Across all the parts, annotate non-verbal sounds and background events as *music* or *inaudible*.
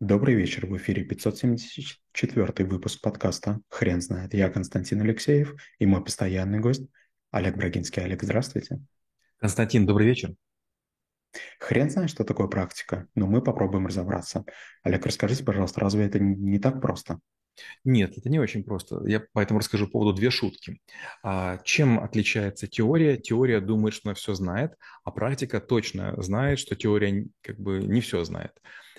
Добрый вечер, в эфире 574 выпуск подкаста «Хрен знает». Я Константин Алексеев и мой постоянный гость Олег Брагинский. Олег, здравствуйте. Константин, добрый вечер. Хрен знает, что такое практика, но мы попробуем разобраться. Олег, расскажите, пожалуйста, разве это не так просто? Нет, это не очень просто. Я поэтому расскажу по поводу две шутки. А, чем отличается теория? Теория думает, что она все знает, а практика точно знает, что теория как бы не все знает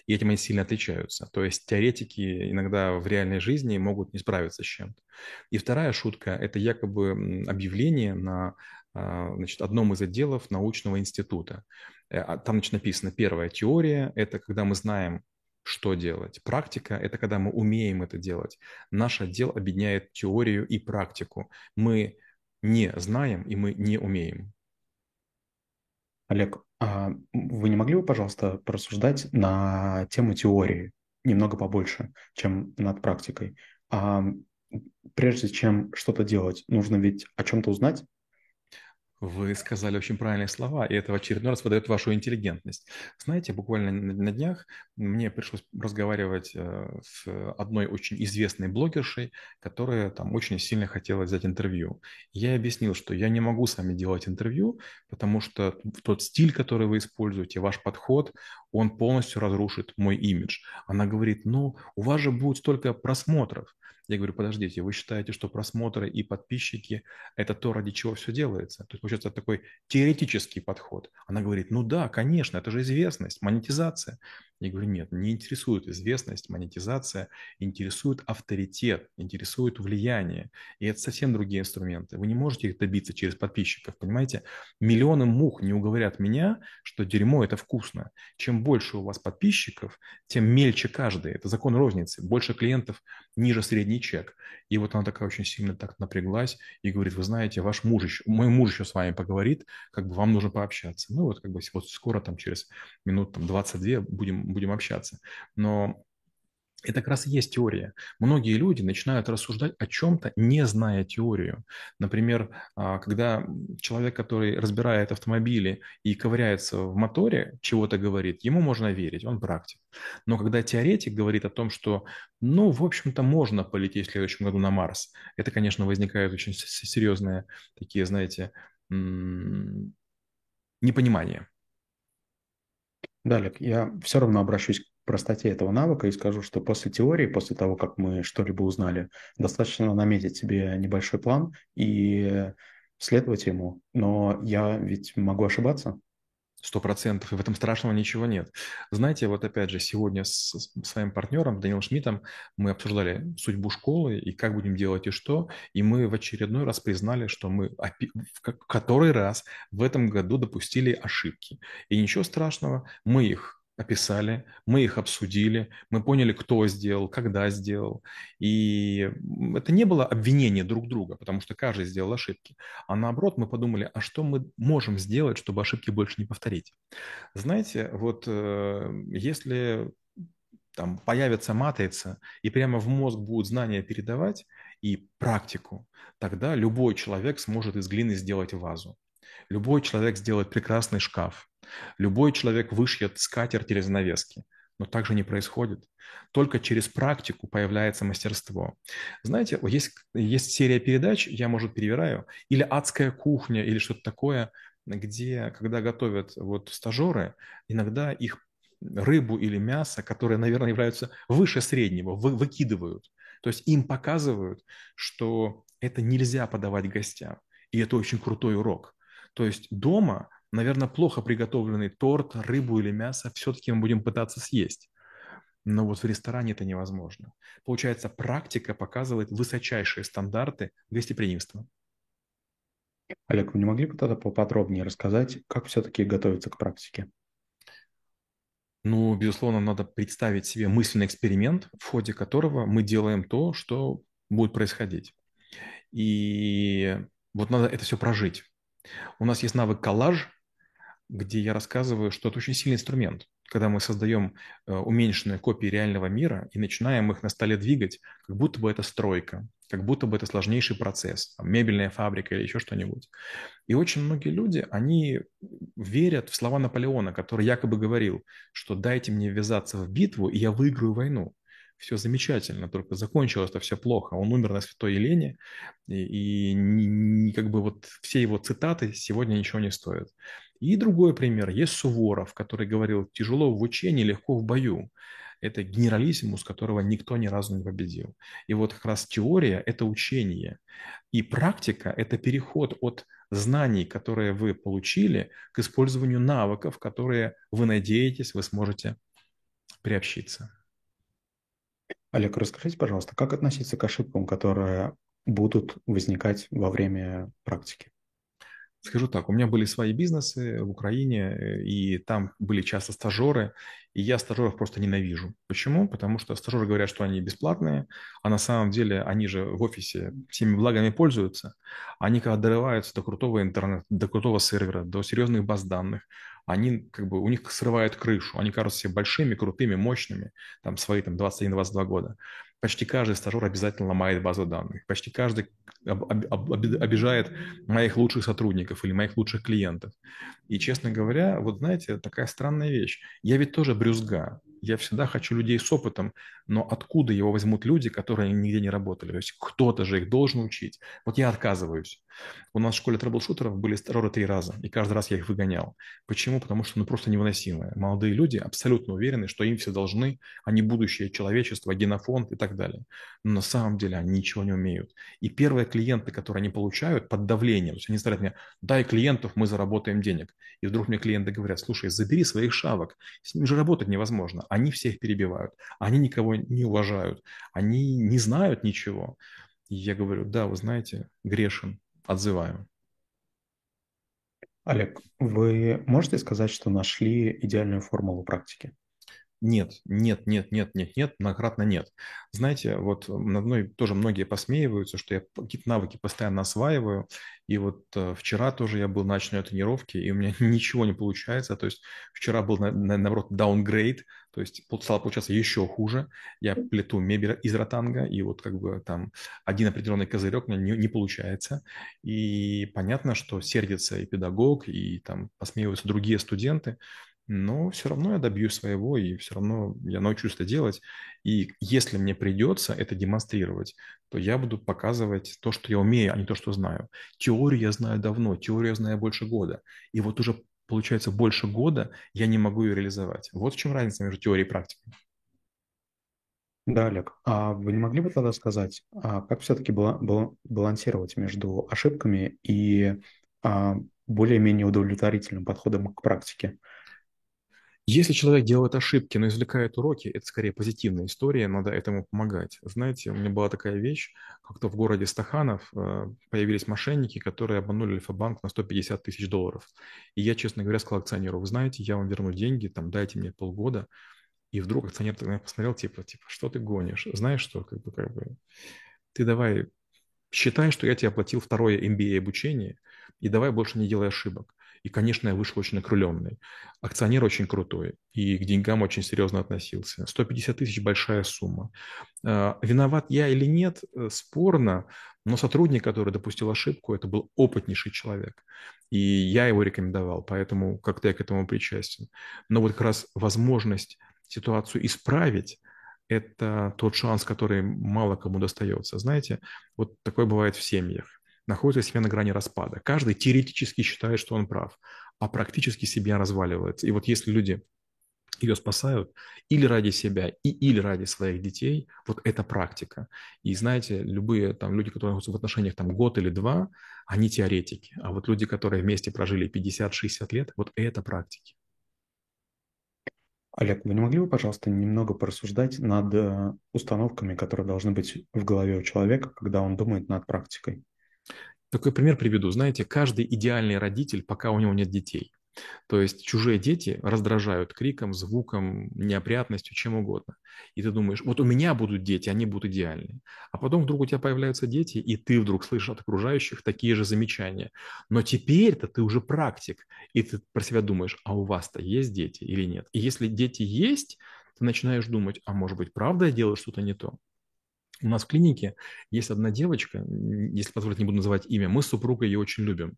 и этим они сильно отличаются. То есть теоретики иногда в реальной жизни могут не справиться с чем-то. И вторая шутка – это якобы объявление на а, значит, одном из отделов научного института. Э, а там значит, написано, первая теория – это когда мы знаем, что делать. Практика – это когда мы умеем это делать. Наш отдел объединяет теорию и практику. Мы не знаем и мы не умеем. Олег, вы не могли бы, пожалуйста, порассуждать на тему теории немного побольше, чем над практикой? А прежде чем что-то делать, нужно ведь о чем-то узнать, вы сказали очень правильные слова, и это в очередной раз выдает вашу интеллигентность. Знаете, буквально на днях мне пришлось разговаривать э, с одной очень известной блогершей, которая там очень сильно хотела взять интервью. Я объяснил, что я не могу с вами делать интервью, потому что тот стиль, который вы используете, ваш подход, он полностью разрушит мой имидж. Она говорит, ну, у вас же будет столько просмотров. Я говорю, подождите, вы считаете, что просмотры и подписчики – это то, ради чего все делается? То есть, получается, такой теоретический подход. Она говорит, ну да, конечно, это же известность, монетизация. Я говорю, нет, не интересует известность, монетизация, интересует авторитет, интересует влияние. И это совсем другие инструменты. Вы не можете их добиться через подписчиков, понимаете? Миллионы мух не уговорят меня, что дерьмо – это вкусно. Чем больше у вас подписчиков, тем мельче каждый. Это закон розницы. Больше клиентов, ниже средний чек. И вот она такая очень сильно так напряглась и говорит, вы знаете, ваш муж еще, мой муж еще с вами поговорит, как бы вам нужно пообщаться. Ну вот как бы вот скоро там через минут там, 22 будем будем общаться. Но это как раз и есть теория. Многие люди начинают рассуждать о чем-то, не зная теорию. Например, а, когда человек, который разбирает автомобили и ковыряется в моторе, чего-то говорит, ему можно верить, он практик. Но когда теоретик говорит о том, что, ну, в общем-то, можно полететь в следующем году на Марс, это, конечно, возникают очень серьезные такие, знаете, непонимания. Да, Олег, я все равно обращусь к простоте этого навыка и скажу, что после теории, после того, как мы что-либо узнали, достаточно наметить себе небольшой план и следовать ему. Но я ведь могу ошибаться. Сто процентов, и в этом страшного ничего нет. Знаете, вот опять же, сегодня с, с своим партнером Данилом Шмидтом мы обсуждали судьбу школы и как будем делать и что, и мы в очередной раз признали, что мы в который раз в этом году допустили ошибки. И ничего страшного, мы их описали, мы их обсудили, мы поняли, кто сделал, когда сделал. И это не было обвинение друг друга, потому что каждый сделал ошибки. А наоборот, мы подумали, а что мы можем сделать, чтобы ошибки больше не повторить? Знаете, вот э, если там появится матрица, и прямо в мозг будут знания передавать и практику, тогда любой человек сможет из глины сделать вазу. Любой человек сделает прекрасный шкаф. Любой человек вышьет скатерть или занавески. Но так же не происходит. Только через практику появляется мастерство. Знаете, есть, есть серия передач, я, может, перевираю, или «Адская кухня», или что-то такое, где, когда готовят вот стажеры, иногда их рыбу или мясо, которые, наверное, являются выше среднего, вы, выкидывают. То есть им показывают, что это нельзя подавать гостям. И это очень крутой урок. То есть дома, наверное, плохо приготовленный торт, рыбу или мясо все-таки мы будем пытаться съесть. Но вот в ресторане это невозможно. Получается, практика показывает высочайшие стандарты гостеприимства. Олег, вы не могли бы тогда поподробнее рассказать, как все-таки готовиться к практике? Ну, безусловно, надо представить себе мысленный эксперимент, в ходе которого мы делаем то, что будет происходить. И вот надо это все прожить. У нас есть навык коллаж, где я рассказываю, что это очень сильный инструмент. когда мы создаем э, уменьшенные копии реального мира и начинаем их на столе двигать, как будто бы это стройка, как будто бы это сложнейший процесс, там, мебельная фабрика или еще что-нибудь. И очень многие люди, они верят в слова Наполеона, который якобы говорил, что дайте мне ввязаться в битву, и я выиграю войну все замечательно, только закончилось это все плохо. Он умер на Святой Елене, и, и как бы вот все его цитаты сегодня ничего не стоят. И другой пример. Есть Суворов, который говорил, тяжело в учении, легко в бою. Это генералиссимус, которого никто ни разу не победил. И вот как раз теория – это учение. И практика – это переход от знаний, которые вы получили, к использованию навыков, которые вы надеетесь, вы сможете приобщиться. Олег, расскажите, пожалуйста, как относиться к ошибкам, которые будут возникать во время практики? Скажу так, у меня были свои бизнесы в Украине, и там были часто стажеры, и я стажеров просто ненавижу. Почему? Потому что стажеры говорят, что они бесплатные, а на самом деле они же в офисе всеми благами пользуются. Они когда дорываются до крутого интернета, до крутого сервера, до серьезных баз данных, они как бы, у них срывают крышу, они кажутся себе большими, крутыми, мощными, там свои там 21-22 года. Почти каждый стажер обязательно ломает базу данных. Почти каждый об, об, обижает моих лучших сотрудников или моих лучших клиентов. И, честно говоря, вот знаете, такая странная вещь. Я ведь тоже брюзга. Я всегда хочу людей с опытом, но откуда его возьмут люди, которые нигде не работали? То есть кто-то же их должен учить. Вот я отказываюсь. У нас в школе трэблшутеров были стажеры три раза, и каждый раз я их выгонял. Почему? Потому что ну просто невыносимые. Молодые люди абсолютно уверены, что им все должны, они будущее человечества, генофонд и так далее. Но на самом деле они ничего не умеют. И первые клиенты, которые они получают под давлением, то есть они говорят мне, дай клиентов, мы заработаем денег. И вдруг мне клиенты говорят, слушай, забери своих шавок, с ними же работать невозможно. Они всех перебивают, они никого не уважают, они не знают ничего. И я говорю, да, вы знаете, грешен, отзываю. Олег, вы можете сказать, что нашли идеальную формулу практики? Нет, нет, нет, нет, нет, нет, многократно нет. Знаете, вот над мной тоже многие посмеиваются, что я какие-то навыки постоянно осваиваю. И вот э, вчера тоже я был на ночной тренировке, и у меня *laughs* ничего не получается. То есть вчера был, на, на, наоборот, downgrade, то есть стало получаться еще хуже. Я плету мебель из ротанга, и вот как бы там один определенный козырек у меня не, не получается. И понятно, что сердится и педагог, и там посмеиваются другие студенты но все равно я добьюсь своего, и все равно я научусь это делать. И если мне придется это демонстрировать, то я буду показывать то, что я умею, а не то, что знаю. Теорию я знаю давно, теорию я знаю больше года. И вот уже, получается, больше года я не могу ее реализовать. Вот в чем разница между теорией и практикой. Да, Олег, а вы не могли бы тогда сказать, а как все-таки балансировать между ошибками и а, более-менее удовлетворительным подходом к практике? Если человек делает ошибки, но извлекает уроки, это скорее позитивная история, надо этому помогать. Знаете, у меня была такая вещь, как-то в городе Стаханов э, появились мошенники, которые обманули Альфа-банк на 150 тысяч долларов. И я, честно говоря, сказал акционеру, вы знаете, я вам верну деньги, там, дайте мне полгода. И вдруг акционер меня посмотрел, типа, типа, что ты гонишь? Знаешь что, как бы, как бы, ты давай считай, что я тебе оплатил второе MBA обучение, и давай больше не делай ошибок. И, конечно, я вышел очень окрыленный. Акционер очень крутой и к деньгам очень серьезно относился. 150 тысяч – большая сумма. А, виноват я или нет, э, спорно, но сотрудник, который допустил ошибку, это был опытнейший человек. И я его рекомендовал, поэтому как-то я к этому причастен. Но вот как раз возможность ситуацию исправить, это тот шанс, который мало кому достается. Знаете, вот такое бывает в семьях находится себе на грани распада. Каждый теоретически считает, что он прав, а практически себя разваливается. И вот если люди ее спасают или ради себя, и, или ради своих детей, вот это практика. И знаете, любые там люди, которые находятся в отношениях там год или два, они теоретики. А вот люди, которые вместе прожили 50-60 лет, вот это практики. Олег, вы не могли бы, пожалуйста, немного порассуждать над э, установками, которые должны быть в голове у человека, когда он думает над практикой? Такой пример приведу. Знаете, каждый идеальный родитель, пока у него нет детей. То есть чужие дети раздражают криком, звуком, неопрятностью, чем угодно. И ты думаешь, вот у меня будут дети, они будут идеальные. А потом вдруг у тебя появляются дети, и ты вдруг слышишь от окружающих такие же замечания. Но теперь-то ты уже практик, и ты про себя думаешь, а у вас-то есть дети или нет? И если дети есть, ты начинаешь думать, а может быть, правда я делаю что-то не то? У нас в клинике есть одна девочка, если позволить, не буду называть имя, мы с супругой ее очень любим.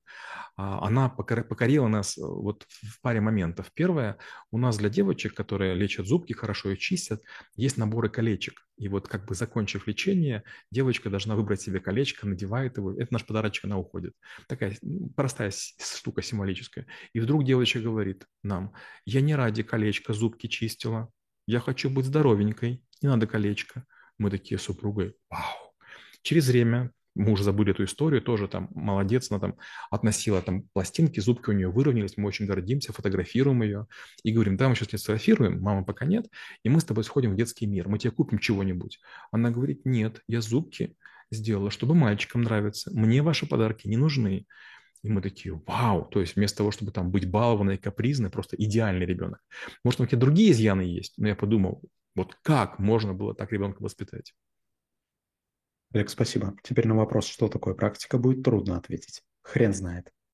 А, она покорила нас э, вот в паре моментов. Первое, у нас для девочек, которые лечат зубки, хорошо их чистят, есть наборы колечек. И вот как бы закончив лечение, девочка должна выбрать себе колечко, надевает его. Это наш подарочек, она уходит. Такая простая штука символическая. И вдруг девочка говорит нам, я не ради колечка зубки чистила, я хочу быть здоровенькой, не надо колечко. Мы такие супругой, вау. Через время мы уже забыли эту историю, тоже там молодец, она там относила там пластинки, зубки у нее выровнялись, мы очень гордимся, фотографируем ее и говорим, да, мы сейчас не сфотографируем, мама пока нет, и мы с тобой сходим в детский мир, мы тебе купим чего-нибудь. Она говорит, нет, я зубки сделала, чтобы мальчикам нравиться, мне ваши подарки не нужны. И мы такие, вау, то есть вместо того, чтобы там быть балованной, капризной, просто идеальный ребенок. Может, у какие-то другие изъяны есть, но я подумал, вот как можно было так ребенка воспитать? Олег, спасибо. Теперь на вопрос, что такое практика, будет трудно ответить. Хрен знает.